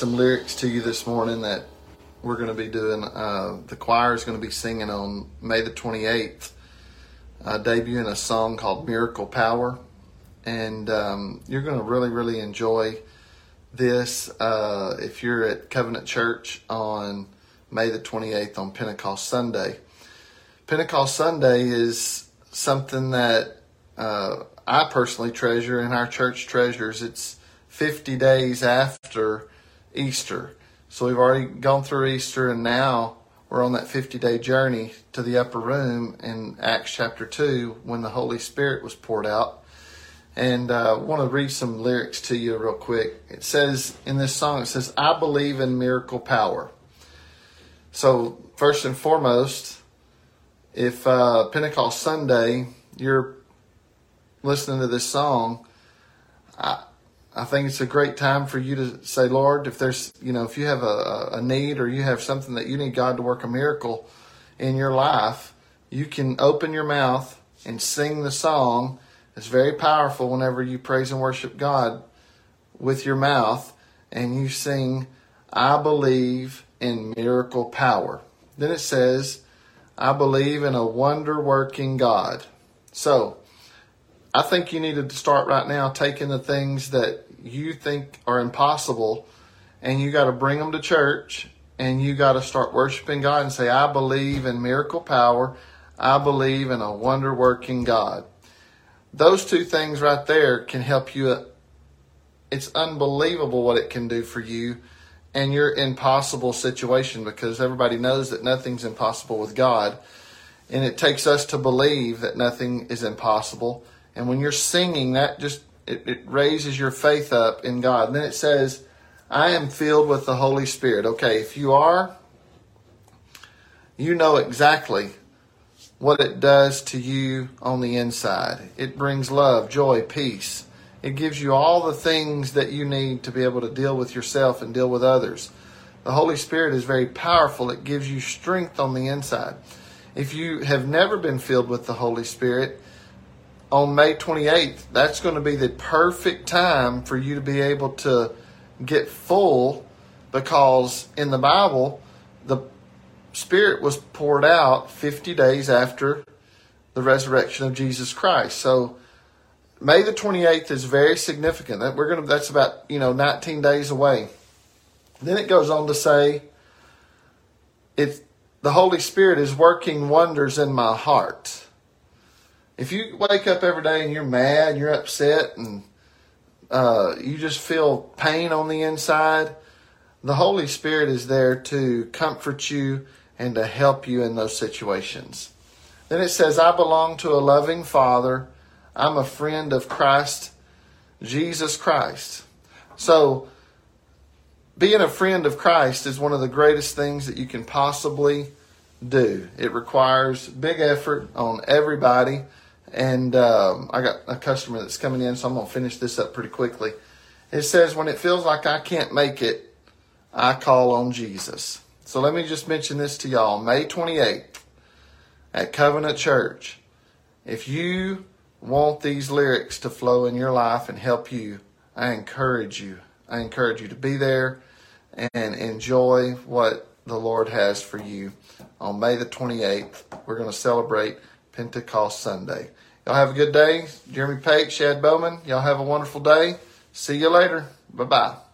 some lyrics to you this morning that we're going to be doing. Uh, the choir is going to be singing on May the 28th, uh, debuting a song called Miracle Power. And um, you're going to really, really enjoy this uh, if you're at Covenant Church on May the 28th on Pentecost Sunday. Pentecost Sunday is something that uh, I personally treasure and our church treasures. It's 50 days after Easter. So we've already gone through Easter and now we're on that 50 day journey to the upper room in Acts chapter 2 when the Holy Spirit was poured out. And uh, I want to read some lyrics to you real quick. It says in this song, it says, I believe in miracle power. So, first and foremost, if uh, Pentecost Sunday you're listening to this song, I, I think it's a great time for you to say, Lord, if there's, you know, if you have a, a need or you have something that you need God to work a miracle in your life, you can open your mouth and sing the song. It's very powerful whenever you praise and worship God with your mouth and you sing, I believe in miracle power. Then it says, I believe in a wonder working God. So, I think you needed to start right now taking the things that you think are impossible and you got to bring them to church and you got to start worshiping God and say, I believe in miracle power. I believe in a wonder working God. Those two things right there can help you. Uh, it's unbelievable what it can do for you and your impossible situation because everybody knows that nothing's impossible with God. And it takes us to believe that nothing is impossible. And when you're singing, that just it, it raises your faith up in God. And then it says, I am filled with the Holy Spirit. Okay, if you are, you know exactly what it does to you on the inside. It brings love, joy, peace. It gives you all the things that you need to be able to deal with yourself and deal with others. The Holy Spirit is very powerful. It gives you strength on the inside. If you have never been filled with the Holy Spirit, on May 28th, that's going to be the perfect time for you to be able to get full because in the Bible, the Spirit was poured out 50 days after the resurrection of Jesus Christ. So May the 28th is very significant. That we're going to that's about, you know, 19 days away. Then it goes on to say it's the Holy Spirit is working wonders in my heart. If you wake up every day and you're mad, you're upset, and uh, you just feel pain on the inside, the Holy Spirit is there to comfort you and to help you in those situations. Then it says, I belong to a loving Father. I'm a friend of Christ, Jesus Christ. So, being a friend of Christ is one of the greatest things that you can possibly do. It requires big effort on everybody. And um, I got a customer that's coming in, so I'm to finish this up pretty quickly. It says, When it feels like I can't make it, I call on Jesus. So let me just mention this to y'all. May 28th at Covenant Church. If you want these lyrics to flow in your life and help you, I encourage you. I encourage you to be there and enjoy what the Lord has for you. On May the 28th, we're going to celebrate Pentecost Sunday. Y'all have a good day. Jeremy Pate, Shad Bowman, y'all have a wonderful day. See you later. Bye bye.